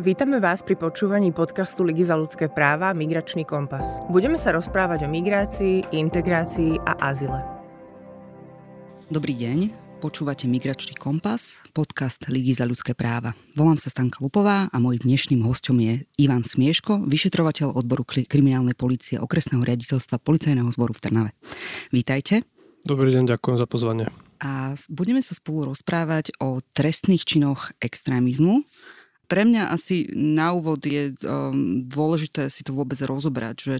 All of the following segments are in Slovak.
Vítame vás pri počúvaní podcastu Ligy za ľudské práva Migračný kompas. Budeme sa rozprávať o migrácii, integrácii a azile. Dobrý deň, počúvate Migračný kompas, podcast Ligy za ľudské práva. Volám sa Stanka Lupová a môjim dnešným hostom je Ivan Smieško, vyšetrovateľ odboru kriminálnej policie okresného riaditeľstva Policajného zboru v Trnave. Vítajte. Dobrý deň, ďakujem za pozvanie. A budeme sa spolu rozprávať o trestných činoch extrémizmu, pre mňa asi na úvod je um, dôležité si to vôbec rozobrať, že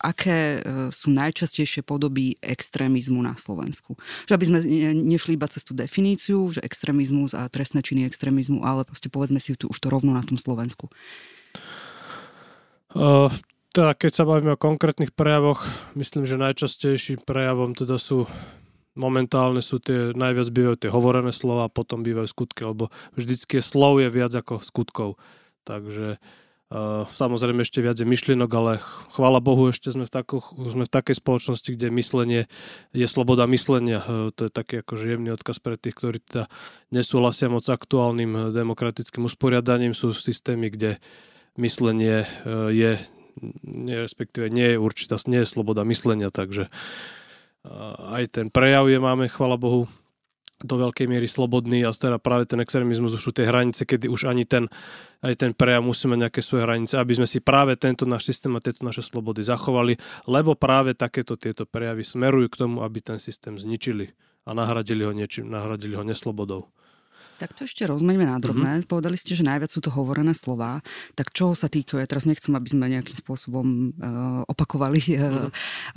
aké uh, sú najčastejšie podoby extrémizmu na Slovensku. Že aby sme nešli iba cez tú definíciu, že extrémizmus a trestné činy extrémizmu, ale proste povedzme si tu už to rovno na tom Slovensku. Uh, teda keď sa bavíme o konkrétnych prejavoch, myslím, že najčastejším prejavom teda sú momentálne sú tie, najviac bývajú tie hovorené slova a potom bývajú skutky, lebo vždycky slov je viac ako skutkov. Takže uh, samozrejme ešte viac je myšlienok, ale chvála Bohu, ešte sme v, takú, sme v takej spoločnosti, kde myslenie je sloboda myslenia. Uh, to je taký akože jemný odkaz pre tých, ktorí teda nesúhlasia moc aktuálnym demokratickým usporiadaním. Sú systémy, kde myslenie uh, je, respektíve nie je určitá, nie je sloboda myslenia, takže aj ten prejav je máme, chvala Bohu, do veľkej miery slobodný a teda práve ten extrémizmus už sú tie hranice, kedy už ani ten, aj ten prejav musí mať nejaké svoje hranice, aby sme si práve tento náš systém a tieto naše slobody zachovali, lebo práve takéto tieto prejavy smerujú k tomu, aby ten systém zničili a nahradili ho niečím, nahradili ho neslobodou. Tak to ešte rozmeňme na drobné. Mm-hmm. Povedali ste, že najviac sú to hovorené slova. Tak čoho sa týkajú? Ja teraz nechcem, aby sme nejakým spôsobom uh, opakovali mm-hmm.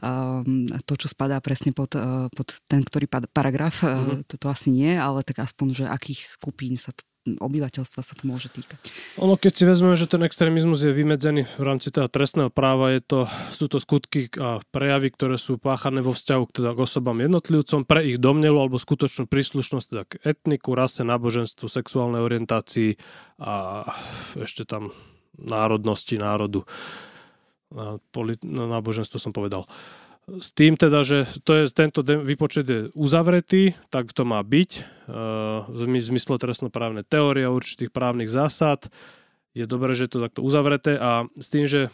uh, to, čo spadá presne pod, uh, pod ten, ktorý paragraf. Mm-hmm. Uh, to, to asi nie, ale tak aspoň, že akých skupín sa to obyvateľstva sa to môže týkať. Ono, keď si vezmeme, že ten extrémizmus je vymedzený v rámci teda trestného práva, je to, sú to skutky a prejavy, ktoré sú páchané vo vzťahu k, teda k osobám jednotlivcom pre ich domnelu alebo skutočnú príslušnosť teda k etniku, rase, náboženstvu, sexuálnej orientácii a ešte tam národnosti, národu. Polit, náboženstvo som povedal. S tým teda, že to je, tento výpočet je uzavretý, tak to má byť uh, v zmysle trestnoprávnej teórie určitých právnych zásad. Je dobré, že je to takto uzavreté a s tým, že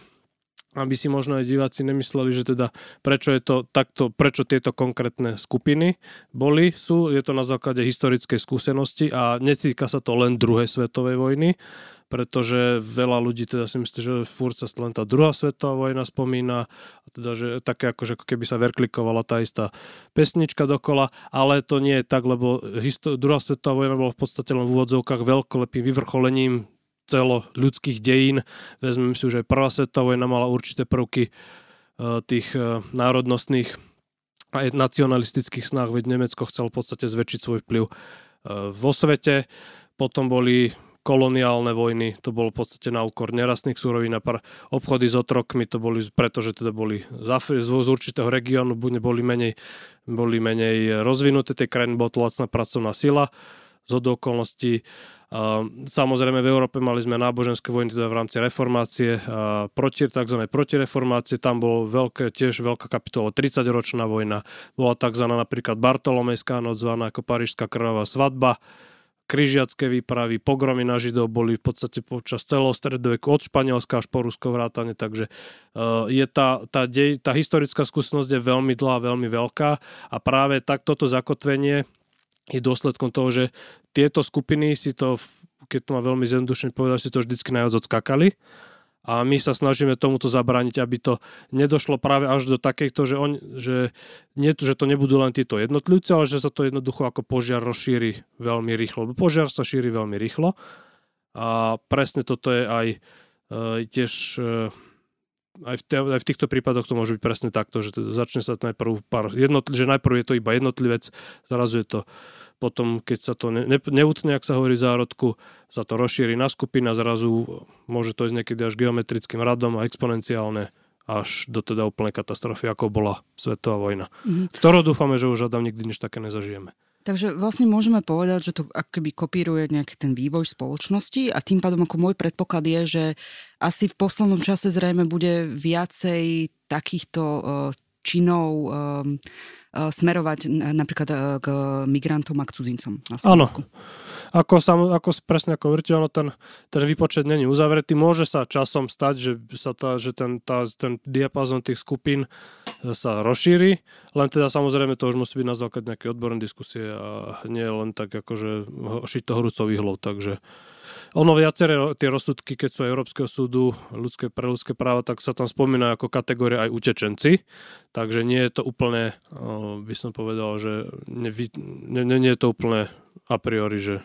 aby si možno aj diváci nemysleli, že teda prečo je to takto, prečo tieto konkrétne skupiny boli, sú, je to na základe historickej skúsenosti a netýka sa to len druhej svetovej vojny, pretože veľa ľudí teda si myslí, že furt sa len tá druhá svetová vojna spomína, a teda, že také ako, že ako keby sa verklikovala tá istá pesnička dokola, ale to nie je tak, lebo histo- druhá svetová vojna bola v podstate len v úvodzovkách veľkolepým vyvrcholením celo ľudských dejín. Vezmeme si, že aj prvá svetová vojna mala určité prvky uh, tých uh, národnostných aj nacionalistických snách, veď Nemecko chcel v podstate zväčšiť svoj vplyv uh, vo svete. Potom boli koloniálne vojny, to bolo v podstate na úkor nerastných súrovín a par obchody s otrokmi, to boli, pretože teda boli z, Afri- z určitého regiónu, boli menej, boli menej rozvinuté, tie krajiny bola to lacná pracovná sila z okolností. Samozrejme v Európe mali sme náboženské vojny teda v rámci reformácie, proti, tzv. protireformácie, tam bol veľké, tiež veľká kapitola 30-ročná vojna, bola tzv. napríklad Bartolomejská noc, zvaná ako Parížská krvavá svadba, križiacké výpravy, pogromy na Židov boli v podstate počas celého stredoveku od Španielska až po Rusko vrátane, takže uh, je tá, tá, dej, tá historická skúsenosť je veľmi dlhá, veľmi veľká a práve tak toto zakotvenie je dôsledkom toho, že tieto skupiny si to, keď to má veľmi zjednodušene povedať, si to vždycky najviac odskakali a my sa snažíme tomuto zabrániť, aby to nedošlo práve až do takejto, že, on, že, nie, že to nebudú len títo jednotlivci, ale že sa to jednoducho ako požiar rozšíri veľmi rýchlo. Požiar sa šíri veľmi rýchlo a presne toto je aj e, tiež e, aj v, te, aj v týchto prípadoch to môže byť presne takto, že to začne sa najprv pár jednotl- že najprv je to iba jednotlivec, zrazu je to potom keď sa to ne, ne, neutne, ak sa hovorí zárodku, sa to rozšíri na skupina, zrazu môže to ísť niekedy až geometrickým radom a exponenciálne až do teda úplnej katastrofy, ako bola svetová vojna. Mm-hmm. Ktorú dúfame, že už Adam nikdy nič také nezažijeme. Takže vlastne môžeme povedať, že to akoby kopíruje nejaký ten vývoj spoločnosti a tým pádom ako môj predpoklad je, že asi v poslednom čase zrejme bude viacej takýchto uh, činov uh, smerovať napríklad k migrantom a k cudzincom na Áno. ako, sam, ako presne ako hovoríte, ono ten, ten výpočet není uzavretý. Môže sa časom stať, že, sa tá, že ten, tá, ten diapazon tých skupín sa rozšíri, len teda samozrejme to už musí byť na základe nejaké odborné diskusie a nie len tak akože šiť to horúcov výhlov, takže ono viaceré tie rozsudky, keď sú Európskeho súdu ľudské, pre ľudské práva, tak sa tam spomínajú ako kategória aj utečenci. Takže nie je to úplne, by som povedal, že nie, nie, nie je to úplne a priori, že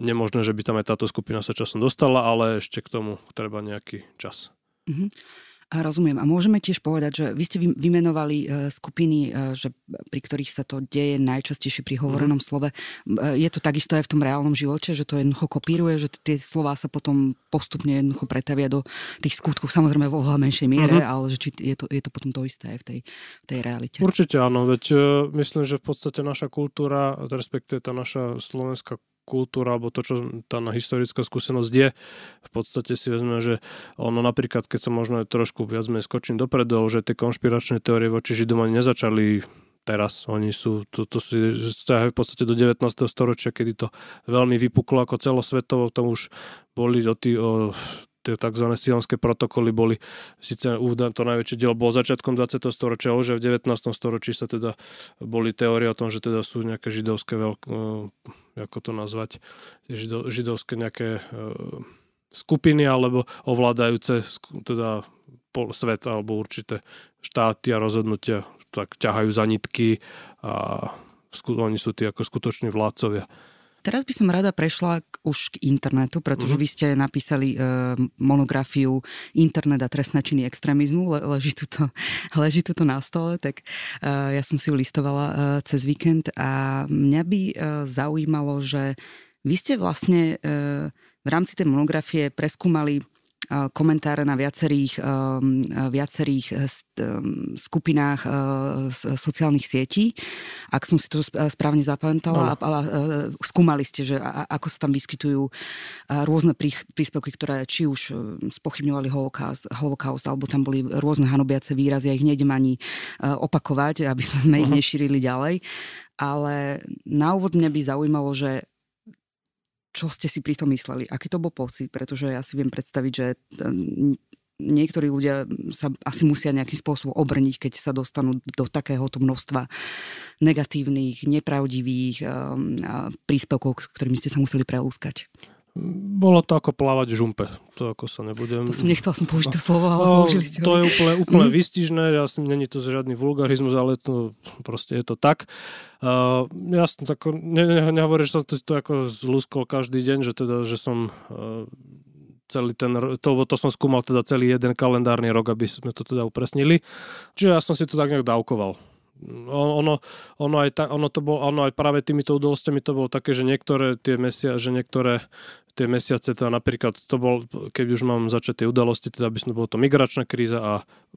nemožné, že by tam aj táto skupina sa časom dostala, ale ešte k tomu treba nejaký čas. Mm-hmm. A rozumiem. A môžeme tiež povedať, že vy ste vymenovali e, skupiny, e, že pri ktorých sa to deje najčastejšie pri hovorenom mm. slove. E, je to takisto aj v tom reálnom živote, že to jednoducho kopíruje, že tie slova sa potom postupne jednoducho pretavia do tých skutkov, samozrejme vo oveľa menšej miere, mm-hmm. ale že či je to, je to potom to isté aj v tej, v tej realite. Určite áno, veď myslím, že v podstate naša kultúra, respektíve tá naša slovenská kultúra, alebo to, čo tá historická skúsenosť je, v podstate si vezme, že ono napríklad, keď sa možno trošku viac menej skočím dopredu, že tie konšpiračné teórie voči Židom ani nezačali teraz. Oni sú, to, to sú v podstate do 19. storočia, kedy to veľmi vypuklo ako celosvetovo, tam už boli o, tí, o tie tzv. sionské protokoly boli, síce to najväčšie dielo bolo začiatkom 20. storočia, ale už v 19. storočí sa teda boli teórie o tom, že teda sú nejaké židovské veľk, eh, ako to nazvať, židovské nejaké eh, skupiny alebo ovládajúce teda svet alebo určité štáty a rozhodnutia tak ťahajú za nitky a oni sú tí ako skutoční vládcovia. Teraz by som rada prešla už k internetu, pretože uh-huh. vy ste napísali uh, monografiu Internet a trestné činy extrémizmu, le, leží, tuto, leží tuto na stole, tak uh, ja som si ju listovala uh, cez víkend a mňa by uh, zaujímalo, že vy ste vlastne uh, v rámci tej monografie preskúmali komentáre na viacerých, viacerých e, skupinách e, sociálnych sietí. Ak som si to správne zapamätala, a, a, skúmali ste, že ako sa tam vyskytujú rôzne príspevky, ktoré či už e, spochybňovali holokaust, holokaust alebo tam boli rôzne hanobiace výrazy, ja ich nejdem ani opakovať, aby sme ich nešírili ďalej. Ale na úvod mňa by zaujímalo, že čo ste si pri tom mysleli? Aký to bol pocit? Pretože ja si viem predstaviť, že niektorí ľudia sa asi musia nejakým spôsobom obrniť, keď sa dostanú do takéhoto množstva negatívnych, nepravdivých um, príspevkov, ktorými ste sa museli prelúskať. Bolo to ako plávať v žumpe. To ako sa nebudem... To som nechcel som použiť to slovo, ale no, použili ste. To je úplne, úplne mm. vystižné, ja som, není to žiadny vulgarizmus, ale to proste je to tak. Uh, ja som tak, ne, ne, nehovorím, že som to, to ako zluskol každý deň, že teda, že som uh, celý ten, to, to som skúmal teda celý jeden kalendárny rok, aby sme to teda upresnili. Čiže ja som si to tak nejak dávkoval ono, ono, aj ta, ono, to bol, ono aj práve týmito udalostiami to bolo také, že niektoré tie mesiace, že niektoré tie mesiace, teda napríklad to bol, keď už mám začať tie udalosti, teda by som bolo to migračná kríza a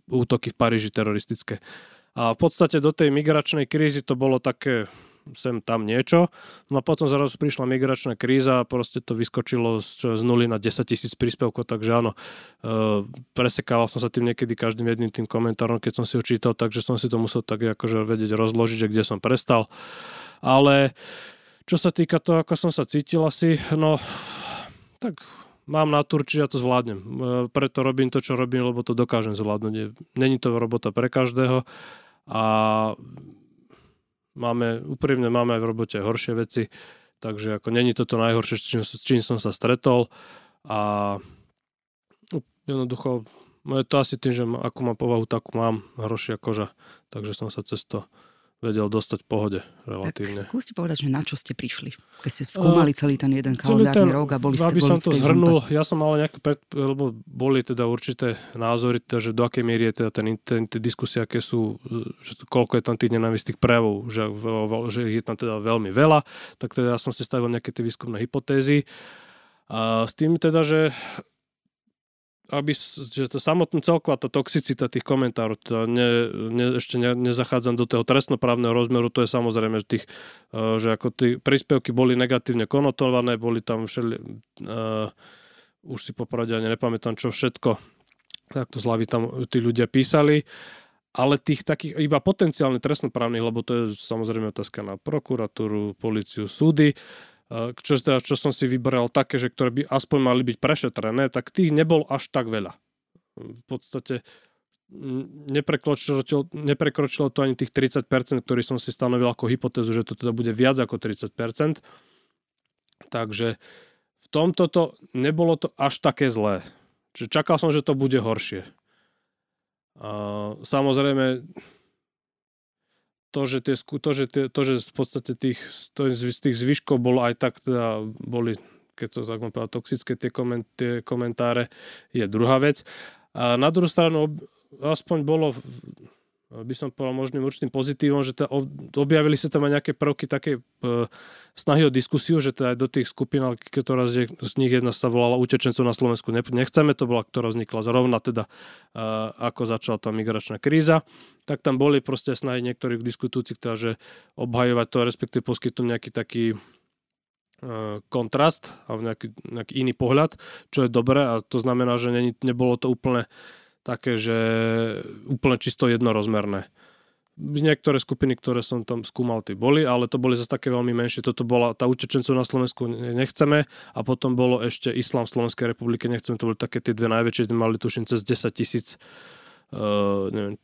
útoky v Paríži teroristické. A v podstate do tej migračnej krízy to bolo také sem tam niečo. No a potom zrazu prišla migračná kríza a proste to vyskočilo z, z nuly na 10 tisíc príspevkov, takže áno, e, presekával som sa tým niekedy každým jedným tým komentárom, keď som si ho čítal, takže som si to musel tak akože vedieť rozložiť, že kde som prestal. Ale čo sa týka toho, ako som sa cítil asi, no tak mám na či ja to zvládnem. E, preto robím to, čo robím, lebo to dokážem zvládnuť. Není to robota pre každého a máme, úprimne máme aj v robote horšie veci, takže ako není to to najhoršie, s čím, som sa stretol a jednoducho je to asi tým, že ako mám povahu, takú mám, hrošia koža, takže som sa cez to vedel dostať v pohode relatívne. Tak skúste povedať, že na čo ste prišli, keď ste skúmali celý ten jeden kalendárny rok a boli ste aby boli som to zhrnul, žumpe. ja som mal nejaké, pred, lebo boli teda určité názory, teda, že do akej miery je teda ten, ten, tie diskusie, aké sú, že koľko je tam tých nenávistných prejavov, že, že je tam teda veľmi veľa, tak teda ja som si stavil nejaké tie výskumné hypotézy. A s tým teda, že aby, že to samotná celková tá toxicita tých komentárov, to ne, ne, ešte ne, nezachádzam do toho trestnoprávneho rozmeru, to je samozrejme, že, tých, uh, že ako tí príspevky boli negatívne konotované, boli tam všeli, uh, už si popravde ani nepamätám, čo všetko takto zľavy tam tí ľudia písali, ale tých takých iba potenciálne trestnoprávnych, lebo to je samozrejme otázka na prokuratúru, policiu, súdy, čo, teda, čo som si vybral také, že ktoré by aspoň mali byť prešetrené, tak tých nebol až tak veľa. V podstate neprekročilo, neprekročilo to ani tých 30%, ktorý som si stanovil ako hypotézu, že to teda bude viac ako 30%. Takže v tomto to nebolo to až také zlé. Čiže čakal som, že to bude horšie. A samozrejme, to, že, tie, to, že, tie, to, že v podstate tých, to, z tých zvyškov bolo aj tak, teda boli, keď to tak povedal, toxické tie, koment, tie komentáre, je druhá vec. A na druhú stranu, aspoň bolo by som povedal možným určitým pozitívom, že to, objavili sa tam aj nejaké prvky také e, snahy o diskusiu, že to aj do tých skupín, ktorá z, z nich jedna sa volala Utečencov na Slovensku. Nechceme, to bola, ktorá vznikla zrovna teda, e, ako začala tá migračná kríza, tak tam boli proste snahy niektorých diskutujúcich, teda, že obhajovať to, respektíve poskytnúť nejaký taký e, kontrast a nejaký, nejaký iný pohľad, čo je dobré. A to znamená, že ne, nebolo to úplne také, že úplne čisto jednorozmerné. Niektoré skupiny, ktoré som tam skúmal, tie boli, ale to boli zase také veľmi menšie. Toto bola tá utečencov na Slovensku nechceme a potom bolo ešte Islám v Slovenskej republike nechceme. To boli také tie dve najväčšie, mali tuším cez 10 tisíc uh, neviem,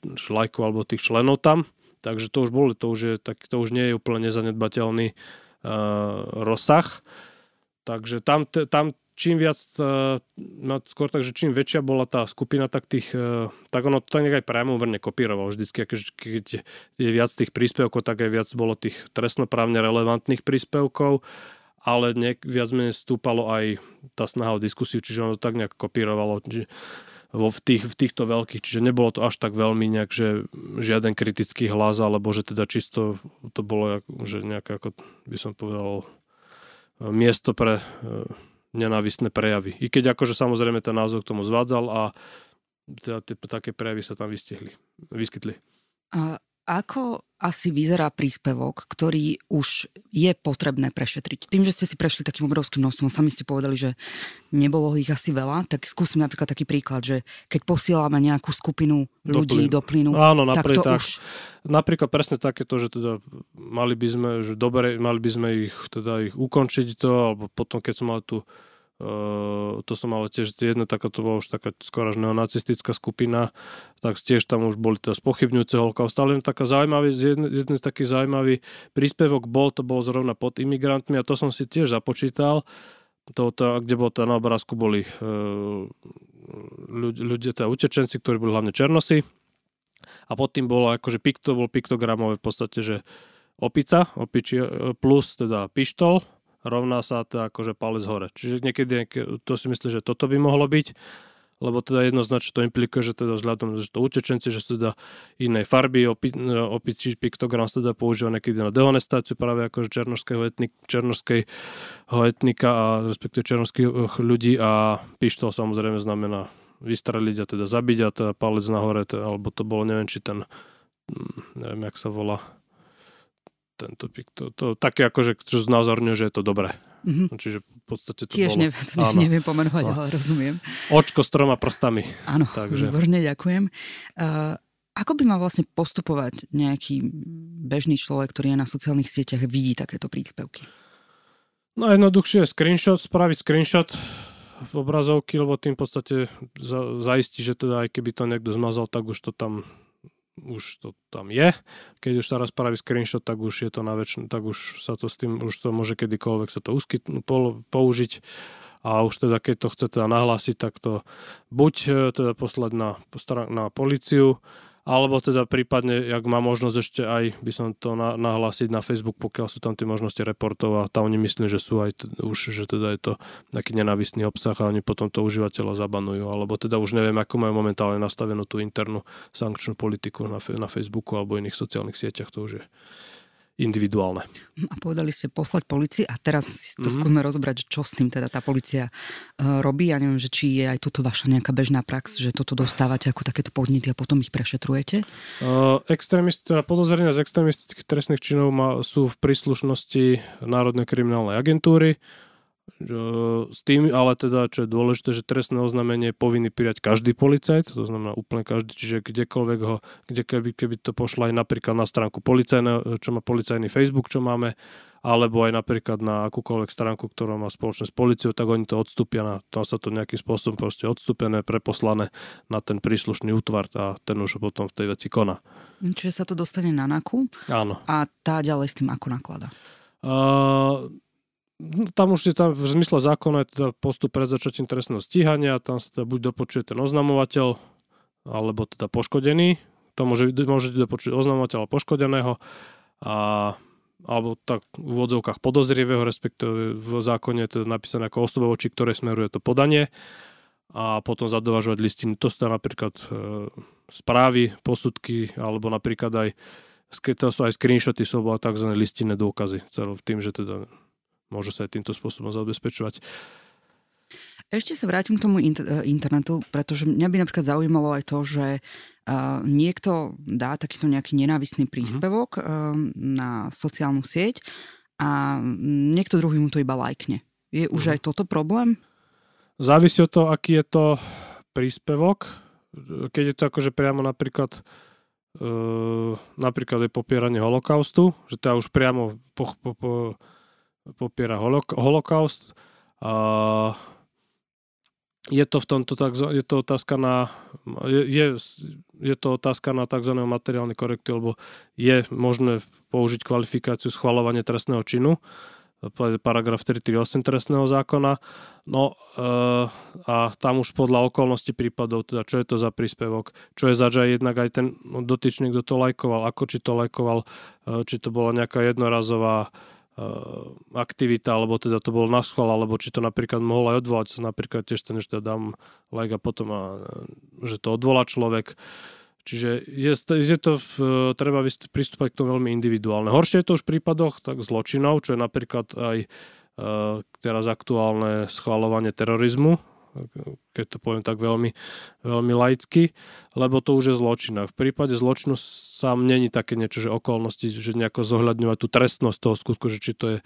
alebo tých členov tam. Takže to už boli, to už, je, tak, to už nie je úplne nezanedbateľný uh, rozsah. Takže tam, tam čím viac, uh, skôr tak, že čím väčšia bola tá skupina, tak tých, uh, tak ono to tak aj priamo verne kopíroval. Vždycky, keď je viac tých príspevkov, tak aj viac bolo tých trestnoprávne relevantných príspevkov, ale nejak viac menej stúpalo aj tá snaha o diskusiu, čiže ono to tak nejak kopírovalo, čiže vo v, tých, v týchto veľkých, čiže nebolo to až tak veľmi nejak, že žiaden kritický hlas, alebo že teda čisto to bolo, že nejaké, ako by som povedal, miesto pre nenávistné prejavy. I keď akože samozrejme ten názov k tomu zvádzal a teda tie, také prejavy sa tam vystihli, vyskytli. A ako asi vyzerá príspevok, ktorý už je potrebné prešetriť? Tým, že ste si prešli takým obrovským množstvom, sami ste povedali, že nebolo ich asi veľa, tak skúsim napríklad taký príklad, že keď posielame nejakú skupinu ľudí do plynu, Áno, tak to tak, už... Napríklad presne takéto, že teda mali by sme, že dobre, mali by sme ich, teda ich ukončiť to, alebo potom, keď som mal tu Uh, to som ale tiež jedna taká, to bola už taká skoro až neonacistická skupina, tak tiež tam už boli teda spochybňujúce holokaust. Ale taká zaujímavý, jeden, jeden taký zaujímavý príspevok bol, to bolo zrovna pod imigrantmi a to som si tiež započítal. To, to, kde bol tá na obrázku boli uh, ľudia, teda utečenci, ktorí boli hlavne černosy. A pod tým bolo akože pikto, bol piktogramové v podstate, že opica, opiči plus teda pištol rovná sa to akože palec hore. Čiže niekedy to si myslím, že toto by mohlo byť, lebo teda jednoznačne to implikuje, že teda vzhľadom, že to utečenci, že sú teda inej farby, opi, opičí piktogram sa teda používa niekedy na dehonestáciu práve ako černožského etnik, černožského etnika a respektíve černožských ľudí a pištol samozrejme znamená vystreliť a teda zabiť a teda palec nahore, teda, alebo to bolo, neviem, či ten, hm, neviem, jak sa volá, tento pik. To, to také akože, čo znázorňuje, že je to dobré. Mm-hmm. Čiže v podstate to Tiež bolo... neviem, to áno. neviem pomenovať, no. ale rozumiem. Očko s troma prstami. Áno, Takže... výborne, ďakujem. Uh, ako by mal vlastne postupovať nejaký bežný človek, ktorý je na sociálnych sieťach vidí takéto príspevky? No jednoduchšie je screenshot, spraviť screenshot v obrazovky, lebo tým v podstate za, zaistí, že teda aj keby to niekto zmazal, tak už to tam už to tam je. Keď už sa raz spraví screenshot, tak už je to na väčšinu, tak už sa to s tým, už to môže kedykoľvek sa to uskyt, použiť a už teda keď to chce teda nahlásiť, tak to buď e, teda poslať na, na policiu, alebo teda prípadne, ak má možnosť ešte aj, by som to na, nahlásiť na Facebook, pokiaľ sú tam tie možnosti reportov a tam oni myslím, že sú aj t- už, že teda je to taký nenavistný obsah a oni potom to užívateľa zabanujú, alebo teda už neviem, ako majú momentálne nastavenú tú internú sankčnú politiku na, na Facebooku alebo iných sociálnych sieťach, to už je individuálne. A povedali ste poslať policii a teraz to mm-hmm. skúsme rozbrať, čo s tým teda tá policia uh, robí. Ja neviem, že či je aj toto vaša nejaká bežná prax, že toto dostávate ako takéto podnety a potom ich prešetrujete? Uh, extrémist, teda podozrenia z extrémistických trestných činov má, sú v príslušnosti Národnej kriminálnej agentúry s tým, ale teda, čo je dôležité, že trestné oznámenie je povinný prijať každý policajt, to znamená úplne každý, čiže kdekoľvek ho, kde keby, keby to pošlo aj napríklad na stránku policajného, čo má policajný Facebook, čo máme, alebo aj napríklad na akúkoľvek stránku, ktorá má spoločne s policiou, tak oni to odstúpia, na, tam sa to nejakým spôsobom proste odstúpené, preposlané na ten príslušný útvar a ten už potom v tej veci koná. Čiže sa to dostane na NAKU? Áno. A tá ďalej s tým ako naklada? Uh, tam už je tam v zmysle zákona je teda postup pred začatím trestného stíhania, tam sa teda buď dopočuje ten oznamovateľ, alebo teda poškodený, to môže, môžete dopočuť oznamovateľa poškodeného a alebo tak v úvodzovkách podozrivého, respektíve v zákone je to napísané ako osoba, voči ktorej smeruje to podanie a potom zadovažovať listiny. To sú napríklad e, správy, posudky, alebo napríklad aj to sú aj screenshoty, sú tzv. listinné dôkazy, tým, že teda môže sa aj týmto spôsobom zabezpečovať. Ešte sa vrátim k tomu internetu, pretože mňa by napríklad zaujímalo aj to, že Uh, niekto dá takýto nejaký nenávisný mhm. príspevok uh, na sociálnu sieť a niekto druhý mu to iba lajkne. Je už uh-huh. aj toto problém? Závisí od toho, aký je to príspevok. Keď je to akože priamo napríklad napríklad je popieranie holokaustu, že to už priamo po, po, po, popiera holok, holokaust. Uh, je to v tomto je to otázka na je, je, je to otázka na tzv. materiálny korekty, lebo je možné použiť kvalifikáciu schvalovanie trestného činu paragraf 438 trestného zákona. No e, a tam už podľa okolností prípadov, teda čo je to za príspevok, čo je zač aj jednak aj ten dotyčný, kto to lajkoval, ako či to lajkoval, e, či to bola nejaká jednorazová aktivita, alebo teda to bolo na alebo či to napríklad mohol aj odvolať, napríklad tiež ten, že teda dám like a potom, a, že to odvolá človek. Čiže je, je to, v, treba pristúpať k tomu veľmi individuálne. Horšie je to už v prípadoch tak zločinov, čo je napríklad aj uh, teraz aktuálne schvalovanie terorizmu, keď to poviem tak veľmi, veľmi laicky, lebo to už je zločin. A v prípade zločinu sám není také niečo, že okolnosti, že nejako zohľadňovať tú trestnosť toho skutku, že či to je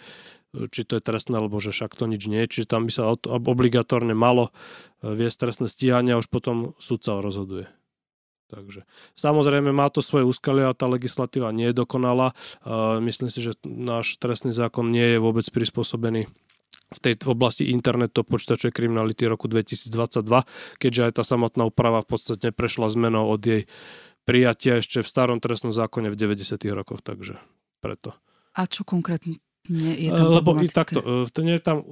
či to je trestné, alebo že však to nič nie. Čiže tam by sa obligatórne malo e, viesť trestné stíhanie a už potom sudca rozhoduje. Takže samozrejme má to svoje úskalie a tá legislatíva nie je dokonalá. Myslím si, že náš trestný zákon nie je vôbec prispôsobený v tej oblasti internetu počítačovej kriminality roku 2022, keďže aj tá samotná úprava v podstate prešla zmenou od jej prijatia ešte v starom trestnom zákone v 90. rokoch, takže preto. A čo konkrétne nie je tam Lebo i takto, e, to nie je tam, e,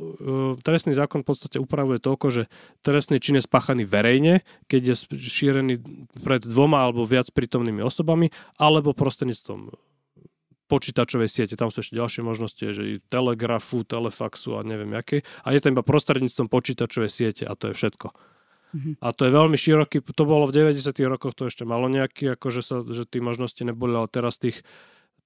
trestný zákon v podstate upravuje toľko, že trestný čin je spáchaný verejne, keď je šírený pred dvoma alebo viac prítomnými osobami, alebo prostredníctvom počítačovej siete. Tam sú ešte ďalšie možnosti, že i telegrafu, telefaxu a neviem aké. A je to iba prostredníctvom počítačovej siete a to je všetko. Mm-hmm. A to je veľmi široký, to bolo v 90. rokoch, to ešte malo nejaký, akože sa, že tí možnosti neboli, ale teraz tých,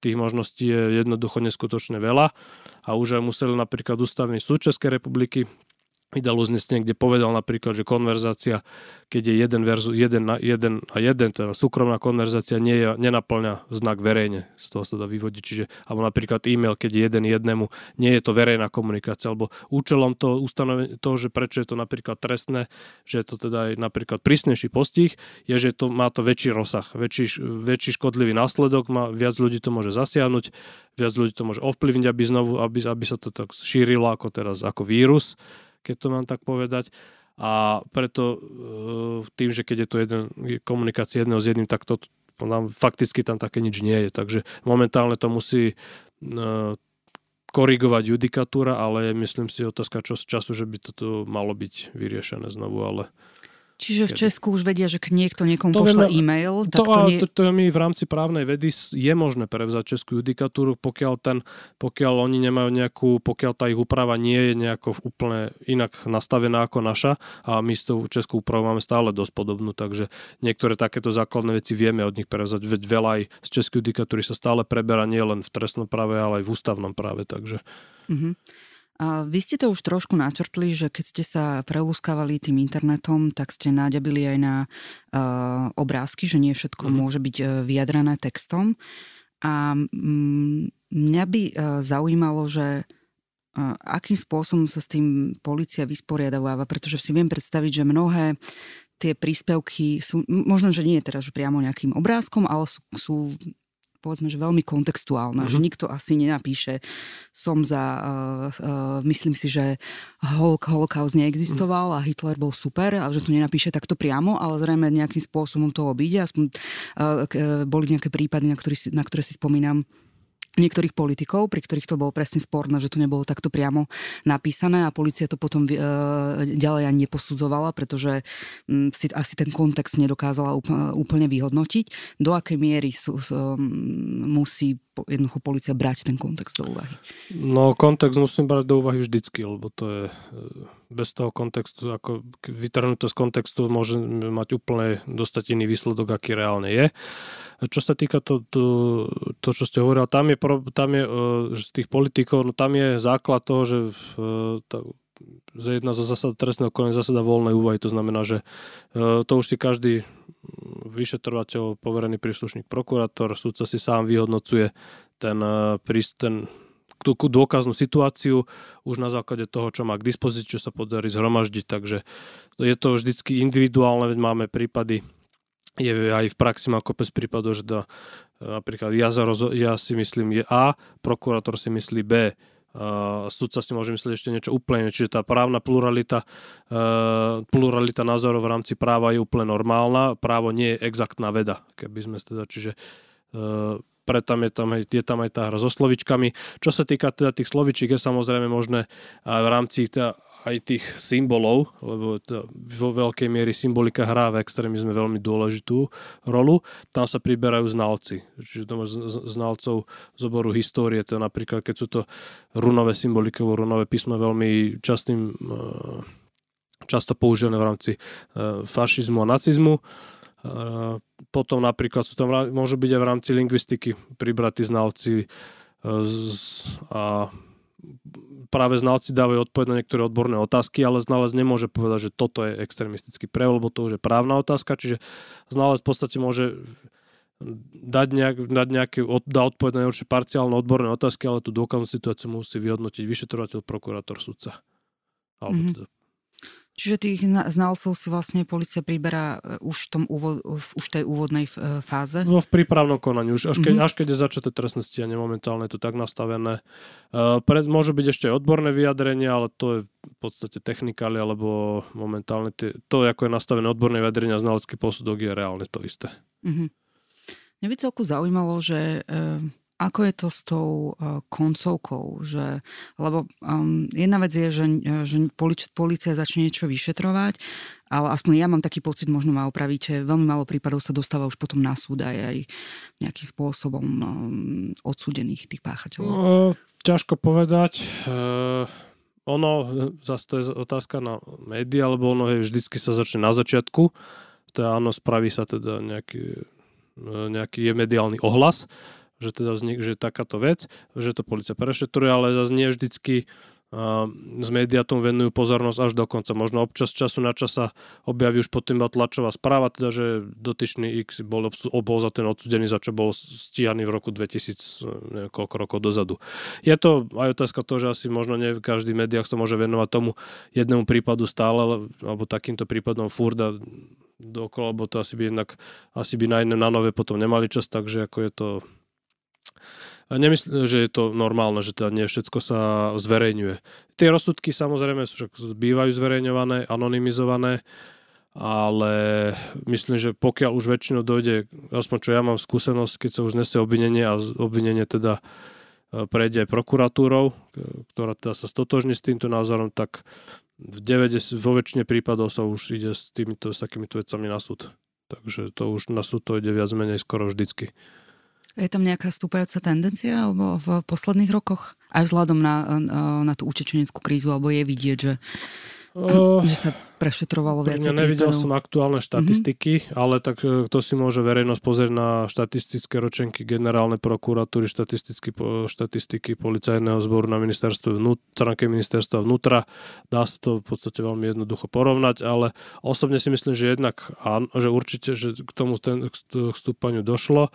tých možností je jednoducho neskutočne veľa. A už aj museli napríklad ústavný súd Českej republiky vydal uznesenie, kde povedal napríklad, že konverzácia, keď je jeden, verzu, jeden, na, jeden a jeden, teda súkromná konverzácia nie je, nenaplňa znak verejne. Z toho sa dá vyvodiť. Čiže, alebo napríklad e-mail, keď je jeden jednému, nie je to verejná komunikácia. Alebo účelom toho ustanovenia, toho, že prečo je to napríklad trestné, že je to teda aj napríklad prísnejší postih, je, že to má to väčší rozsah, väčší, väčší škodlivý následok, má, viac ľudí to môže zasiahnuť, viac ľudí to môže ovplyvniť, aby znovu, aby, aby sa to tak šírilo ako teraz, ako vírus keď to mám tak povedať. A preto e, tým, že keď je to jeden, komunikácia jedného s jedným, tak to nám, fakticky tam také nič nie je. Takže momentálne to musí e, korigovať judikatúra, ale myslím si otázka čo z času, že by toto malo byť vyriešené znovu, ale Čiže v Česku už vedia, že k niekto niekomu to pošle vieme, e-mail. Tak to, to, nie... to, to my v rámci právnej vedy je možné prevzať českú judikatúru, pokiaľ, ten, pokiaľ oni nemajú nejakú, pokiaľ tá ich úprava nie je nejako úplne inak nastavená ako naša a my s tou českou úpravou máme stále dosť podobnú, takže niektoré takéto základné veci vieme od nich prevzať. Veď veľa aj z českej judikatúry sa stále preberá nielen v trestnom práve, ale aj v ústavnom práve, takže... Mm-hmm. A vy ste to už trošku načrtli, že keď ste sa prelúskavali tým internetom, tak ste náďabili aj na uh, obrázky, že nie všetko mm. môže byť uh, vyjadrené textom. A um, mňa by uh, zaujímalo, že uh, akým spôsobom sa s tým policia vysporiadováva, pretože si viem predstaviť, že mnohé tie príspevky sú, možno, že nie je teraz priamo nejakým obrázkom, ale sú, sú povedzme, že veľmi kontextuálna, mm-hmm. že nikto asi nenapíše som za, uh, uh, myslím si, že holok, holokaust neexistoval a Hitler bol super a že to nenapíše takto priamo, ale zrejme nejakým spôsobom to obíde. Aspoň uh, boli nejaké prípady, na, ktorý, na ktoré si spomínam, niektorých politikov, pri ktorých to bolo presne sporné, že to nebolo takto priamo napísané a policia to potom e, ďalej ani neposudzovala, pretože m, si asi ten kontext nedokázala úplne vyhodnotiť, do akej miery sú, sú, musí jednoducho policia brať ten kontext do úvahy? No, kontext musím brať do úvahy vždycky, lebo to je e, bez toho kontextu, ako vytrhnúť z kontextu môže mať úplne dostať iný výsledok, aký reálne je. Čo sa týka to, to, to čo ste hovorili, tam je, tam je e, z tých politikov, no tam je základ toho, že tá, jedna zo zásad trestného konania zásada voľnej úvahy. To znamená, že e, to už si každý vyšetrovateľ, poverený príslušník, prokurátor, súdca si sám vyhodnocuje ten, e, ten tú dôkaznú situáciu už na základe toho, čo má k dispozícii, čo sa podarí zhromaždiť. Takže je to vždycky individuálne, veď máme prípady, je aj v praxi má kopec prípadov, že dá, napríklad ja, ja si myslím je A, prokurátor si myslí B Uh, sudca si môže myslieť ešte niečo úplne, čiže tá právna pluralita, uh, pluralita názorov v rámci práva je úplne normálna, právo nie je exaktná veda, keby sme teda, čiže uh, preto je tam, je tam aj tá hra so slovičkami. Čo sa týka teda tých slovičiek, je samozrejme možné aj v rámci teda aj tých symbolov, lebo vo veľkej miery symbolika hrá v extrémizme veľmi dôležitú rolu. Tam sa priberajú znalci. Čiže to máš znalcov z oboru histórie. To napríklad, keď sú to runové symboliky, alebo runové písma veľmi častým, eh, často používané v rámci eh, fašizmu a nacizmu. Eh, potom napríklad sú tam, môžu byť aj v rámci lingvistiky pribratí znalci a práve znalci dávajú odpoveď na niektoré odborné otázky, ale znalec nemôže povedať, že toto je extrémistický prejav, lebo to už je právna otázka, čiže znalec v podstate môže dať, nejak, dať nejaké, dá odpoveď na určite parciálne odborné otázky, ale tú dôkaznú situáciu musí vyhodnotiť vyšetrovateľ, prokurátor, sudca. Alebo mm-hmm. teda Čiže tých znalcov si vlastne policia priberá e, už v, tom úvod, už tej úvodnej e, fáze? No v prípravnom konaní, už až keď, mm-hmm. až keď je začaté trestné stíhanie, momentálne je to tak nastavené. Uh, pred, môže byť ešte aj odborné vyjadrenie, ale to je v podstate technikáli, alebo momentálne tie, to, ako je nastavené odborné vyjadrenie a znalecký posudok je reálne to isté. Mm-hmm. Mňa by celku zaujímalo, že uh, ako je to s tou uh, koncovkou? Že, lebo um, jedna vec je, že, že policia začne niečo vyšetrovať, ale aspoň ja mám taký pocit, možno ma opravíte, veľmi málo prípadov sa dostáva už potom na súd aj, aj nejakým spôsobom um, odsúdených tých páchateľov. No, ťažko povedať. Uh, ono, zase to je otázka na médiá, lebo ono je, vždycky sa začne na začiatku. Teda áno, spraví sa teda nejaký, nejaký mediálny ohlas že teda vznik, že takáto vec, že to policia prešetruje, ale zase nie vždycky uh, z médiá tomu venujú pozornosť až do konca. Možno občas času na čas sa objaví už potom iba tlačová správa, teda, že dotyčný X bol, bol za ten odsudený, za čo bol stíhaný v roku 2000, neviem koľko rokov dozadu. Je to aj otázka toho, že asi možno nie každý médiách sa môže venovať tomu jednému prípadu stále, alebo takýmto prípadom furt a dokola, lebo to asi by jednak asi by na iné na nové potom nemali čas, takže ako je to Nemyslím, že je to normálne, že teda nie všetko sa zverejňuje. Tie rozsudky samozrejme sú, bývajú zverejňované, anonymizované, ale myslím, že pokiaľ už väčšinou dojde, aspoň čo ja mám skúsenosť, keď sa už nesie obvinenie a obvinenie teda e, prejde aj prokuratúrou, ktorá teda sa stotožní s týmto názorom, tak v 90, vo väčšine prípadov sa už ide s, týmito, s takýmito vecami na súd. Takže to už na súd to ide viac menej skoro vždycky. Je tam nejaká stúpajúca tendencia v posledných rokoch? Aj vzhľadom na, na tú utečeneckú krízu, alebo je vidieť, že, uh, že sa prešetrovalo viac. Ja nevidel som aktuálne štatistiky, mm-hmm. ale tak e, kto si môže verejnosť pozrieť na štatistické ročenky generálnej prokuratúry, štatistiky, štatistiky policajného zboru na ministerstve vnútra, ministerstva vnútra. Dá sa to v podstate veľmi jednoducho porovnať, ale osobne si myslím, že jednak, že určite, že k tomu ten, k stúpaniu došlo.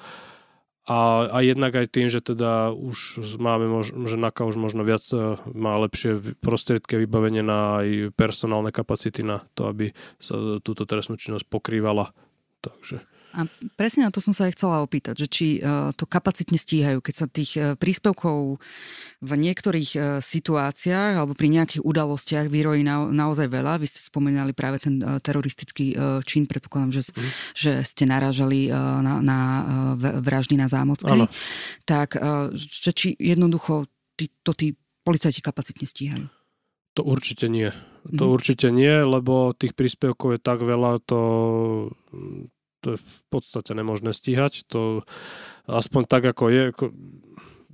A, a jednak aj tým, že teda už máme, mož, že NAKA už možno viac e, má lepšie prostriedky vybavenie na aj personálne kapacity na to, aby sa túto trestnú činnosť pokrývala. Takže A presne na to som sa aj chcela opýtať, že či uh, to kapacitne stíhajú, keď sa tých uh, príspevkov v niektorých uh, situáciách alebo pri nejakých udalostiach vyrojí na, naozaj veľa. Vy ste spomínali práve ten teroristický čin, predpokladám, že, mm. že ste narážali uh, na, na vraždy na Zámockej. Ano. Tak, že či jednoducho tí, to tí policajti kapacitne stíhajú? To určite nie. To mm. určite nie, lebo tých príspevkov je tak veľa, to to je v podstate nemožné stíhať. To aspoň tak, ako je. Ako,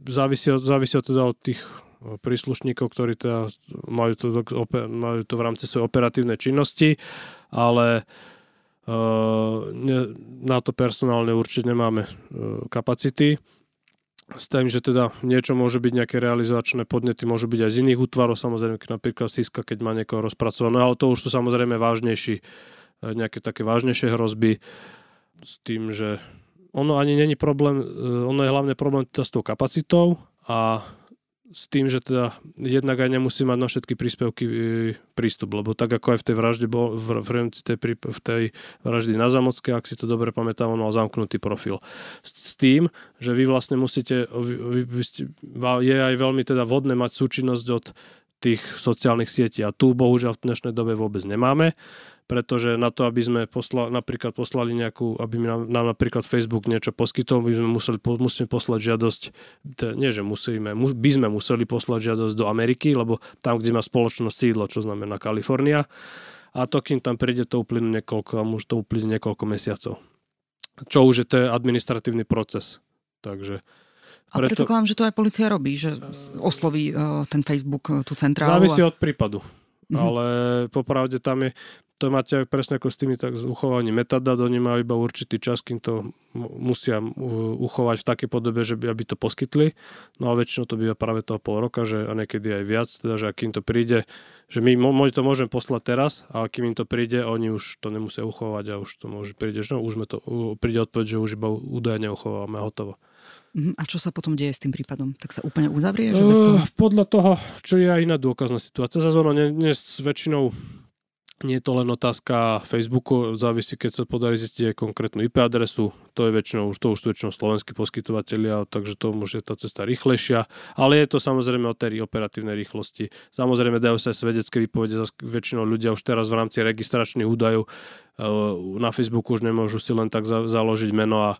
závisí, závisí teda od tých príslušníkov, ktorí teda majú to, majú to v rámci svojej operatívnej činnosti, ale uh, ne, na to personálne určite nemáme uh, kapacity. S tým, že teda niečo môže byť nejaké realizačné podnety, môžu byť aj z iných útvarov, samozrejme napríklad SISKA, keď má niekoho rozpracované, ale to už sú samozrejme vážnejší, nejaké také vážnejšie hrozby. Uh, s tým, že ono ani není problém, e, ono je hlavne problém teda s tou kapacitou a s tým, že teda jednak aj nemusí mať na všetky príspevky e, prístup, lebo tak ako aj v tej vražde bol, v, v tej, v tej vraždy na Zamocké, ak si to dobre pamätám, on mal zamknutý profil. S, s tým, že vy vlastne musíte, vy, vy ste, je aj veľmi teda vodné mať súčinnosť od tých sociálnych sietí a tu bohužiaľ v dnešnej dobe vôbec nemáme pretože na to, aby sme posla, napríklad poslali nejakú, aby nám, nám napríklad Facebook niečo poskytol, by sme museli, musíme poslať žiadosť, to, nie že musíme, by sme museli poslať žiadosť do Ameriky, lebo tam, kde má spoločnosť sídlo, čo znamená Kalifornia, a to, kým tam príde, to uplyne niekoľko, a môže to uplyne niekoľko mesiacov. Čo už je to administratívny proces. Takže a preto... predpokladám, že to aj policia robí, že osloví uh, ten Facebook, uh, tú centrálu. Závisí a... od prípadu. Mm-hmm. Ale popravde tam je, to máte presne ako s tými tak uchovaním metadát, oni majú iba určitý čas, kým to musia uchovať v takej podobe, že by, aby to poskytli. No a väčšinou to býva práve toho pol roka, že a niekedy aj viac, teda, že akým to príde, že my, my to môžeme poslať teraz, ale kým im to príde, oni už to nemusia uchovať a už to môže príde, že no, už sme to, príde odpoveď, že už iba údaje neuchováme a hotovo. Mhm, a čo sa potom deje s tým prípadom? Tak sa úplne uzavrie? Že bez toho... Podľa toho, čo je aj iná dôkazná situácia. Zase ono dnes väčšinou nie je to len otázka Facebooku, závisí, keď sa podarí zistiť aj konkrétnu IP adresu, to je väčšinou, to už sú väčšinou slovenskí poskytovateľia, takže to môže tá cesta rýchlejšia, ale je to samozrejme o tej operatívnej rýchlosti. Samozrejme dajú sa aj svedecké výpovede, väčšinou ľudia už teraz v rámci registračných údajov eh, na Facebooku už nemôžu si len tak založiť meno a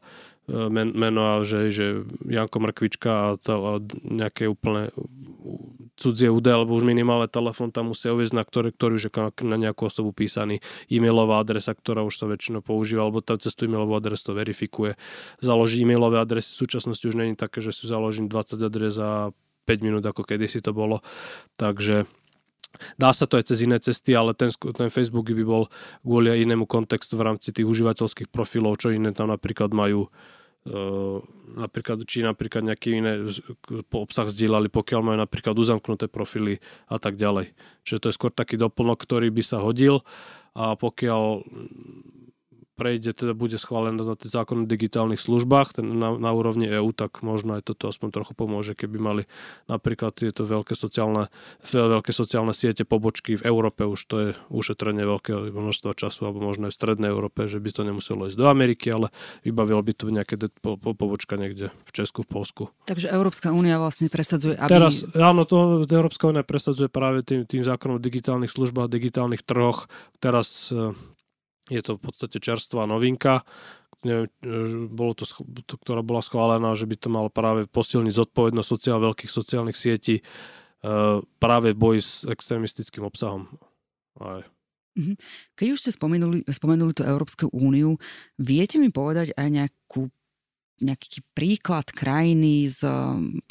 eh, meno a že, že Janko Mrkvička a, to, a nejaké úplne cudzie údaje, alebo už minimálne telefón tam musia uvieť, na ktorý, ktorý už je na nejakú osobu písaný, e-mailová adresa, ktorá už sa väčšinou používa, alebo tam cez tú e-mailovú adresu to verifikuje. Založiť e-mailové adresy v súčasnosti už není také, že si založím 20 adres za 5 minút, ako kedysi to bolo. Takže Dá sa to aj cez iné cesty, ale ten, ten Facebook by bol kvôli inému kontextu v rámci tých užívateľských profilov, čo iné tam napríklad majú napríklad, či napríklad nejaký iné obsah zdieľali, pokiaľ majú napríklad uzamknuté profily a tak ďalej. Čiže to je skôr taký doplnok, ktorý by sa hodil a pokiaľ prejde, teda bude schválené na tých zákon o digitálnych službách ten na, na úrovni EÚ, tak možno aj toto aspoň trochu pomôže, keby mali napríklad tieto veľké sociálne, veľké sociálne siete pobočky v Európe, už to je ušetrenie veľkého množstva času, alebo možno aj v strednej Európe, že by to nemuselo ísť do Ameriky, ale vybavilo by to nejaké po, po, pobočka niekde v Česku, v Polsku. Takže Európska únia vlastne presadzuje, aby... Teraz, áno, to Európska únia presadzuje práve tým, tým zákonom o digitálnych službách, digitálnych trhoch. Teraz je to v podstate čerstvá novinka, neviem, bolo to, ktorá bola schválená, že by to malo práve posilniť zodpovednosť sociál, veľkých sociálnych sietí e, práve v boji s extrémistickým obsahom. Aj. Mhm. Keď už ste spomenuli, spomenuli tú Európsku úniu, viete mi povedať aj nejakú nejaký príklad krajiny s,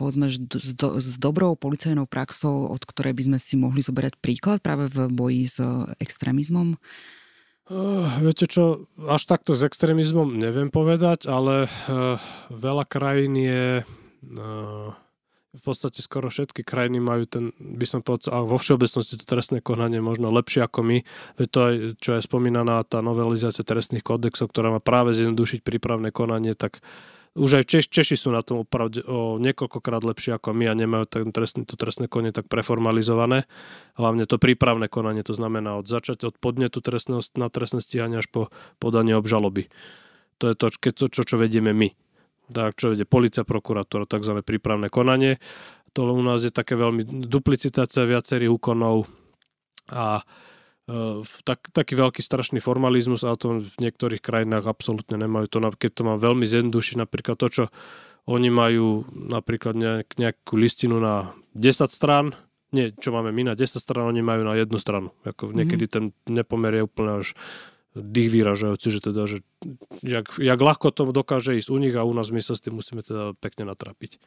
povedzme, s, do, s dobrou policajnou praxou, od ktorej by sme si mohli zoberať príklad práve v boji s extrémizmom? Uh, viete čo, až takto s extrémizmom neviem povedať, ale uh, veľa krajín je uh, v podstate skoro všetky krajiny majú ten, by som povedal, a vo všeobecnosti to trestné konanie možno lepšie ako my. Veď to aj, čo je spomínaná tá novelizácia trestných kódexov, ktorá má práve zjednodušiť prípravné konanie, tak uh, už aj Češ, Češi sú na tom opravde o niekoľkokrát lepšie ako my a nemajú ten trestný, to trestné konie tak preformalizované. Hlavne to prípravné konanie, to znamená od začať od podnetu trestného, na trestné stíhanie až po podanie obžaloby. To je to, to čo, čo vedieme my. Tak, čo vedie policia, prokurátor, tzv. prípravné konanie. To u nás je také veľmi duplicitácia viacerých úkonov a tak, taký veľký strašný formalizmus, ale to v niektorých krajinách absolútne nemajú. To, keď to mám veľmi zjednodušiť, napríklad to, čo oni majú napríklad nejak, nejakú listinu na 10 strán, nie, čo máme my na 10 stran, oni majú na jednu stranu. Ako niekedy mm. ten nepomer je úplne až dých vyražajúci, že teda, že jak, jak ľahko to dokáže ísť u nich a u nás my sa s tým musíme teda pekne natrapiť.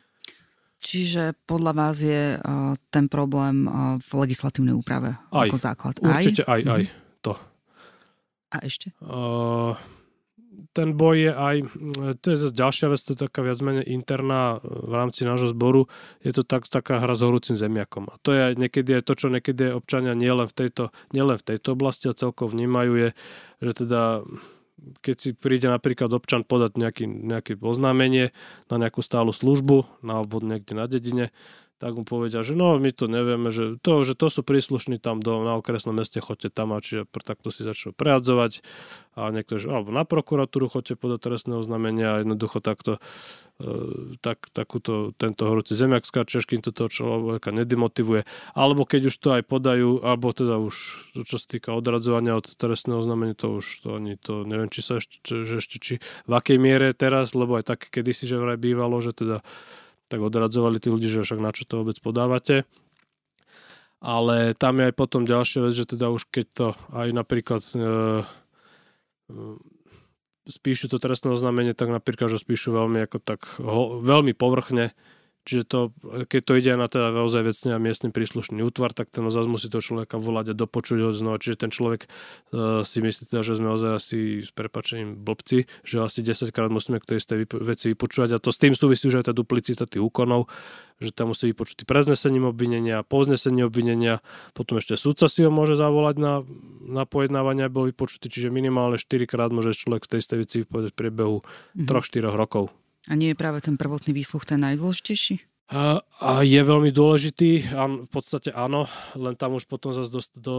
Čiže podľa vás je uh, ten problém uh, v legislatívnej úprave aj, ako základ? Určite aj, aj, aj mhm. to. A ešte? Uh, ten boj je aj, to je zase ďalšia vec, to je taká viac menej interná v rámci nášho zboru, je to tak, taká hra s horúcim zemiakom. A to je niekedy aj to, čo niekedy občania nielen v tejto, nielen v tejto oblasti a celkovo vnímajú je, že teda keď si príde napríklad občan podať nejaký, nejaké oznámenie na nejakú stálu službu na, alebo niekde na dedine, tak mu povedia, že no, my to nevieme, že to, že to sú príslušní tam do, na okresnom meste, choďte tam a čiže takto si začnú prehadzovať a niekto, že alebo na prokuratúru choďte podať trestné oznámenia a jednoducho takto e, tak, takúto, tento horúci zemiak skáčeš, kým to človeka nedemotivuje. Alebo keď už to aj podajú, alebo teda už, čo sa týka odradzovania od trestného oznámenia, to už to ani to, neviem, či sa ešte, že ešte, či v akej miere teraz, lebo aj tak kedysi, že vraj bývalo, že teda tak odradzovali tí ľudí, že však na čo to vôbec podávate. Ale tam je aj potom ďalšia vec, že teda už keď to aj napríklad e, e spíšu to trestné oznámenie, tak napríklad, že spíšu veľmi ako tak ho, veľmi povrchne, Čiže to, keď to ide na teda naozaj vecne a miestny príslušný útvar, tak ten zase musí toho človeka volať a dopočuť ho znova. Čiže ten človek uh, si myslí teda, že sme ozaj asi s prepačením blbci, že asi 10 krát musíme k tej istej vypo- veci vypočúvať a to s tým súvisí už aj tá duplicita tých úkonov, že tam musí vypočuť pred znesením obvinenia, po znesení obvinenia, potom ešte súdca si ho môže zavolať na, na pojednávanie, aby bol vypočutý, čiže minimálne 4 krát môže človek v tej istej veci vypovedať v priebehu mm-hmm. 3-4 rokov. A nie je práve ten prvotný výsluch ten najdôležitejší? A, je veľmi dôležitý, v podstate áno, len tam už potom zase do, do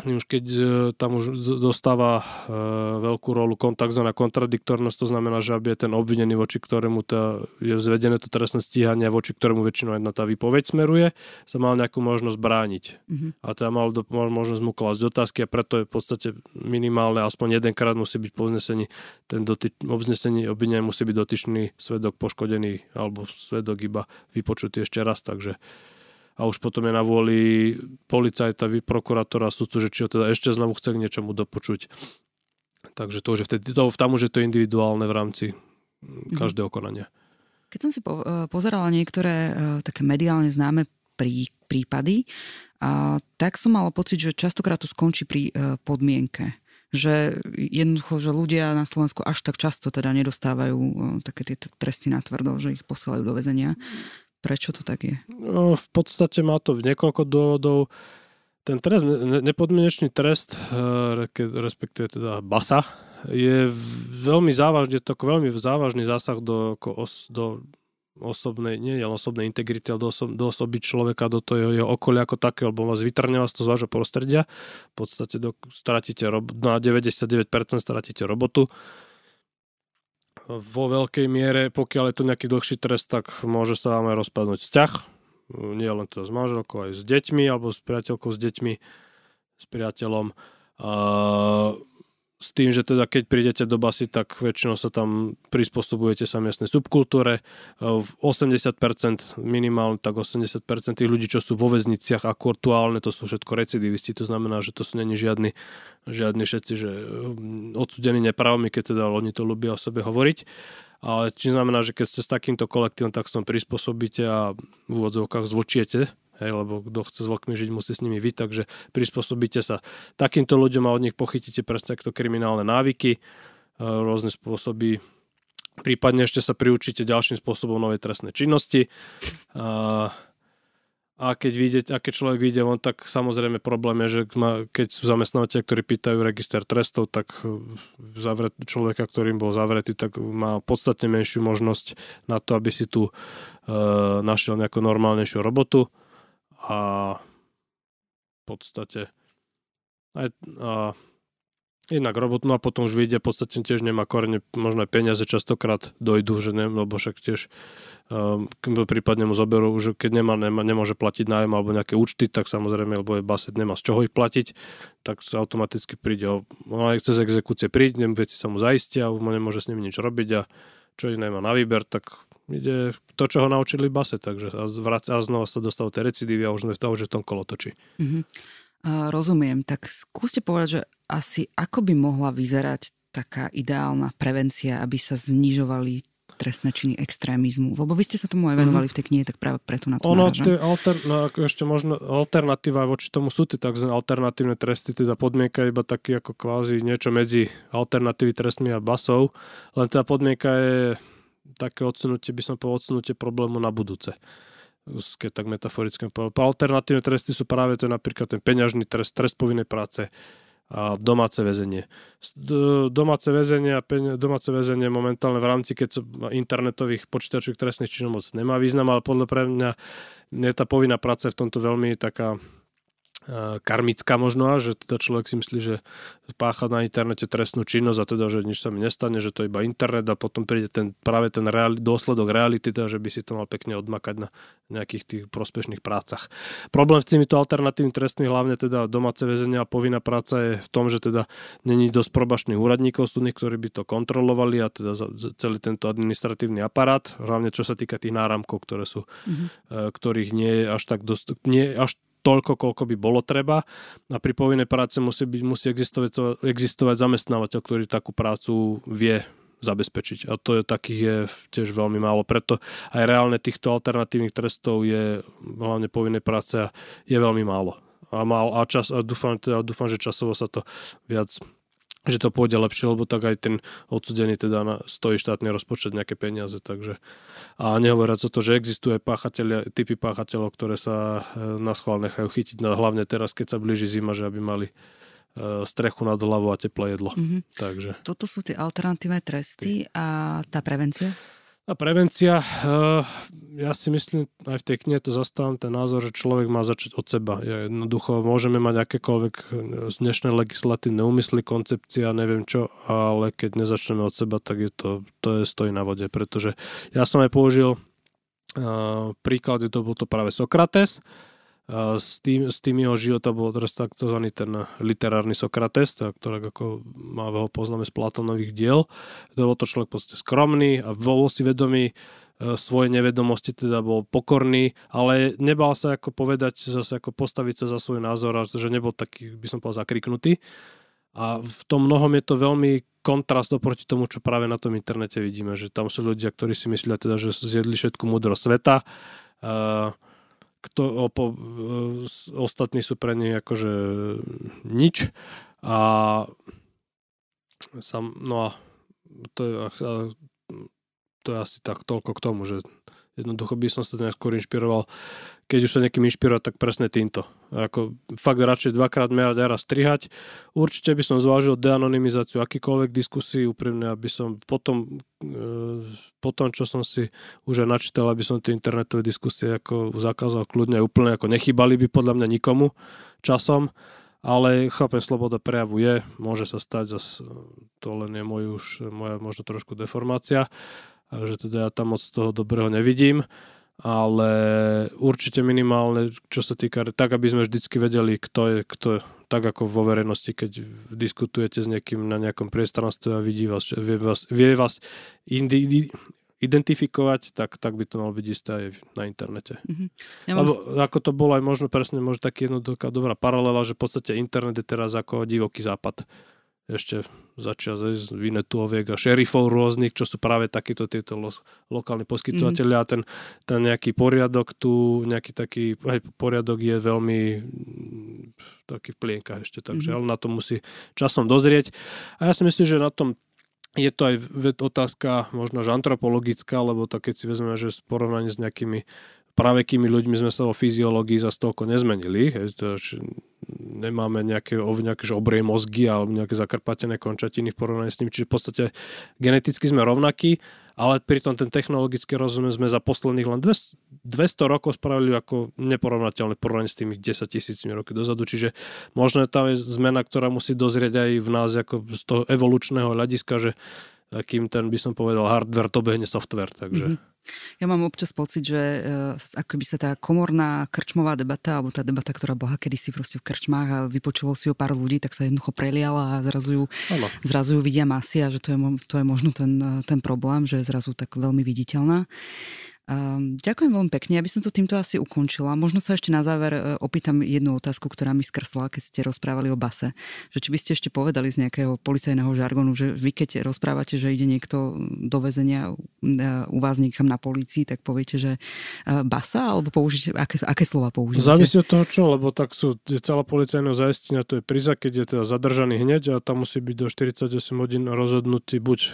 už keď e, tam už dostáva e, veľkú rolu kontakt na kontradiktornosť, to znamená, že aby je ten obvinený, voči ktorému tá, je zvedené to trestné stíhanie, voči ktorému väčšinou jedna tá výpoveď smeruje, sa mal nejakú možnosť brániť. Mm-hmm. A teda mal, do, mal možnosť mu klásť otázky a preto je v podstate minimálne, aspoň jedenkrát musí byť po vznesení, ten doty, obznesení obvinenia musí byť dotyčný svedok poškodený alebo svedok iba vypočutý ešte raz, takže a už potom je na vôli policajta, prokurátora, sudcu, že či ho teda ešte znovu chce k niečomu dopočuť. Takže to už je vtedy, to, tam už je to individuálne v rámci mhm. každého konania. Keď som si po, e, pozerala niektoré uh, také mediálne známe prí, prípady, uh, tak som mala pocit, že častokrát to skončí pri uh, podmienke že jednoducho, že ľudia na Slovensku až tak často teda nedostávajú také tie tresty na tvrdo, že ich posielajú do väzenia. Prečo to tak je? No, v podstate má to niekoľko dôvodov. Ten trest, nepodmienečný trest, eh, respektíve teda BASA, je veľmi závažný, je to veľmi závažný zásah do, do osobnej, nie len osobnej integrity, ale do, osob, do osoby človeka, do toho jeho okolia ako také, lebo vás vytrne vás to z vášho prostredia. V podstate do, stratíte, na 99% stratíte robotu vo veľkej miere, pokiaľ je to nejaký dlhší trest, tak môže sa vám aj rozpadnúť vzťah. Nie len teda s manželkou, aj s deťmi, alebo s priateľkou s deťmi, s priateľom. Uh, s tým, že teda keď prídete do basy, tak väčšinou sa tam prispôsobujete sa miestnej subkultúre. 80% minimálne, tak 80% tých ľudí, čo sú vo väzniciach aktuálne, to sú všetko recidivisti, to znamená, že to sú není žiadni, žiadni všetci, že mm, odsudení nepravmi, keď teda oni to ľubia o sebe hovoriť. Ale či znamená, že keď ste s takýmto kolektívom, tak sa prispôsobíte a v úvodzovkách zvočiete hej, lebo kto chce s vlkmi žiť, musí s nimi vyť, takže prispôsobíte sa takýmto ľuďom a od nich pochytíte presne takto kriminálne návyky, e, rôzne spôsoby, prípadne ešte sa priučíte ďalším spôsobom novej trestnej činnosti. A, a keď, vidie, a keď človek vyjde von, tak samozrejme problém je, že keď sú zamestnávateľe, ktorí pýtajú register trestov, tak e, zavret, človeka, ktorým bol zavretý, tak má podstatne menšiu možnosť na to, aby si tu e, našiel nejakú normálnejšiu robotu a v podstate aj, a Jednak robot, no a potom už vyjde, v podstate tiež nemá korene, možno aj peniaze častokrát dojdu, že ne, lebo však tiež um, prípadne mu zoberú, že keď nemá, nemá, nemôže platiť nájom alebo nejaké účty, tak samozrejme, lebo je baset, nemá z čoho ich platiť, tak sa automaticky príde o, no aj cez exekúcie príde, veci sa mu zaistia, už nemôže s nimi nič robiť a čo iné má na výber, tak ide to, čo ho naučili base, takže a, vrát, a znova sa dostávajú tie recidívy a už sme v toho, že v tom kolotočí. Mm-hmm. Uh, rozumiem, tak skúste povedať, že asi ako by mohla vyzerať taká ideálna prevencia, aby sa znižovali trestné činy extrémizmu? Lebo vy ste sa tomu aj venovali mm-hmm. v tej knihe, tak práve preto na to Ono, tie alter, no, ešte možno alternatíva voči tomu sú tie tzv. alternatívne tresty, teda podmienka iba taký ako kvázi niečo medzi alternatívy trestmi a basov, len tá podmienka je také odsunutie, by som povedal, odsunutie problému na budúce keď tak metaforicky povedal. Alternatívne tresty sú práve to napríklad ten peňažný trest, trest povinnej práce, a domáce väzenie. Domáce väzenie, domáce väzenie momentálne v rámci keď internetových počítačových trestných činov moc nemá význam, ale podľa pre mňa je tá povinná práca v tomto veľmi taká karmická možno, že teda človek si myslí, že pácha na internete trestnú činnosť a teda, že nič sa mi nestane, že to je iba internet a potom príde ten, práve ten reali, dôsledok reality, teda, že by si to mal pekne odmakať na nejakých tých prospešných prácach. Problém s týmito alternatívnymi trestmi, hlavne teda domáce väzenia a povinná práca je v tom, že teda není dosť probačných úradníkov súdnych, ktorí by to kontrolovali a teda celý tento administratívny aparát, hlavne čo sa týka tých náramkov, ktoré sú, mm-hmm. ktorých nie je až tak dosť, nie až toľko, koľko by bolo treba. A pri povinnej práce musí, byť, musí existovať, existovať zamestnávateľ, ktorý takú prácu vie zabezpečiť. A to je takých je tiež veľmi málo. Preto aj reálne týchto alternatívnych trestov je hlavne povinnej práce je veľmi málo. A, mal, a, čas, a dúfam, teda, dúfam, že časovo sa to viac že to pôjde lepšie, lebo tak aj ten odsudený teda na, stojí štátny rozpočet nejaké peniaze, takže a nehovoriac o to, že existuje páchatelia, typy páchateľov, ktoré sa e, na schvál nechajú chytiť, no, hlavne teraz, keď sa blíži zima, že aby mali e, strechu nad hlavou a teplé jedlo. Mm-hmm. Takže. Toto sú tie alternatívne tresty a tá prevencia? A prevencia, eh, ja si myslím, aj v tej knihe to zastávam ten názor, že človek má začať od seba. Jednoducho môžeme mať akékoľvek eh, z dnešnej legislatívne úmysly, koncepcia, neviem čo, ale keď nezačneme od seba, tak je to, to je stojí na vode, pretože ja som aj použil uh, príklad, to bol to práve Sokrates, s tým, s tým jeho života bol teraz takzvaný ten literárny Sokrates, ktorý ako má veľa poznáme z Platonových diel. To bol to človek podstate skromný a bol si vedomý e, svoje nevedomosti, teda bol pokorný, ale nebal sa ako povedať, zase ako postaviť sa za svoj názor, že nebol taký, by som povedal, zakriknutý. A v tom mnohom je to veľmi kontrast oproti tomu, čo práve na tom internete vidíme, že tam sú ľudia, ktorí si myslia teda, že zjedli všetku múdrosť sveta. Uh, kto, po, ostatní sú pre nej akože nič a sam, no a to je, to je asi tak toľko k tomu, že Jednoducho by som sa to skôr inšpiroval. Keď už sa niekým inšpirovať, tak presne týmto. Ako fakt radšej dvakrát merať a raz strihať. Určite by som zvážil deanonymizáciu akýkoľvek diskusí, úprimne, aby som potom, e, potom, čo som si už aj načítal, aby som tie internetové diskusie ako zakázal kľudne úplne, ako nechybali by podľa mňa nikomu časom ale chápem, sloboda prejavu je, môže sa stať, zase to len je môj už, moja možno trošku deformácia, že teda ja tam moc toho dobrého nevidím, ale určite minimálne, čo sa týka, tak aby sme vždycky vedeli, kto je, kto je, tak ako vo verejnosti, keď diskutujete s niekým na nejakom priestranstve a vidí vás, vie vás, vie vás indi, identifikovať, tak, tak by to malo byť isté aj na internete. Mm-hmm. Ja mám... Lebo ako to bolo aj možno presne, možno taký jednoduchá dobrá paralela, že v podstate internet je teraz ako divoký západ ešte začia z Vinetuoviek a šerifov rôznych, čo sú práve takíto tieto lo, lokálni poskytovateľia mm. a ten, ten nejaký poriadok tu, nejaký taký aj poriadok je veľmi mm, taký v plienkach ešte, takže mm. ale na to musí časom dozrieť. A ja si myslím, že na tom je to aj otázka možno že antropologická, lebo to keď si vezmeme, že v porovnaní s nejakými kými ľuďmi sme sa o fyziológii za toľko nezmenili. Hej, to, nemáme nejaké, nejaké obrie mozgy alebo nejaké zakrpatené končatiny v porovnaní s ním. Čiže v podstate geneticky sme rovnakí, ale pritom ten technologický rozum sme za posledných len 200, 200 rokov spravili ako neporovnateľné porovnaní s tými 10 tisícmi roky dozadu. Čiže možno tam je zmena, ktorá musí dozrieť aj v nás ako z toho evolučného hľadiska, že kým ten by som povedal hardware, to behne software. Takže... Mm-hmm. Ja mám občas pocit, že uh, ako by sa tá komorná krčmová debata, alebo tá debata, ktorá bola kedysi proste v krčmách a vypočulo si o pár ľudí, tak sa jednoducho preliala a zrazu ju, zrazu ju vidia masy a že to je, to je možno ten, ten problém, že je zrazu tak veľmi viditeľná. Um, ďakujem veľmi pekne, aby som to týmto asi ukončila. Možno sa ešte na záver uh, opýtam jednu otázku, ktorá mi skrsla, keď ste rozprávali o base. Že či by ste ešte povedali z nejakého policajného žargonu, že vy keď rozprávate, že ide niekto do väzenia uh, u vás niekam na policii, tak poviete, že uh, basa, alebo použite, aké, aké slova použijete? Závisí od toho čo, lebo tak sú celá policajného zaistenia, to je priza, keď je teda zadržaný hneď a tam musí byť do 48 hodín rozhodnutý buď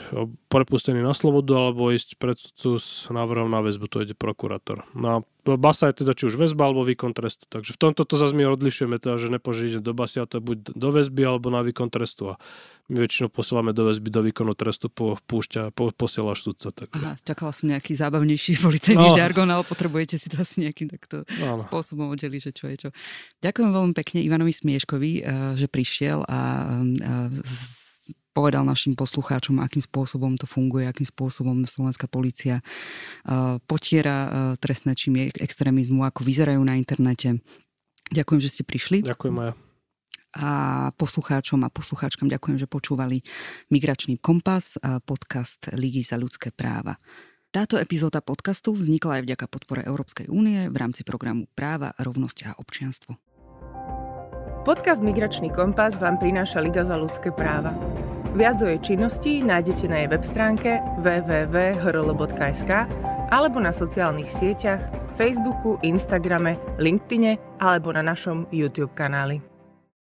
prepustený na slobodu, alebo ísť pred s návrhom na väzbu väzbu, to ide prokurátor. No a basa je teda či už väzba alebo výkon trestu. Takže v tomto to zase my odlišujeme, teda, že nepožije do basy, to buď do väzby alebo na výkon trestu. A my väčšinou posielame do väzby, do výkonu trestu, po, púšťa, po, posielaš sudca. Takže... Aha, čakala som nejaký zábavnejší policajný no. žargon, ale potrebujete si to asi nejakým takto no. spôsobom oddeliť, že čo je čo. Ďakujem veľmi pekne Ivanovi Smieškovi, eh, že prišiel a, a z povedal našim poslucháčom, akým spôsobom to funguje, akým spôsobom slovenská policia uh, potiera uh, trestné činy extrémizmu, ako vyzerajú na internete. Ďakujem, že ste prišli. Ďakujem, Maja. A poslucháčom a poslucháčkam ďakujem, že počúvali Migračný kompas, podcast Ligy za ľudské práva. Táto epizóda podcastu vznikla aj vďaka podpore Európskej únie v rámci programu Práva, rovnosť a občianstvo. Podcast Migračný kompas vám prináša Liga za ľudské práva. Viac o jej činnosti nájdete na jej web stránke www.hrl.sk alebo na sociálnych sieťach Facebooku, Instagrame, LinkedIne alebo na našom YouTube kanáli.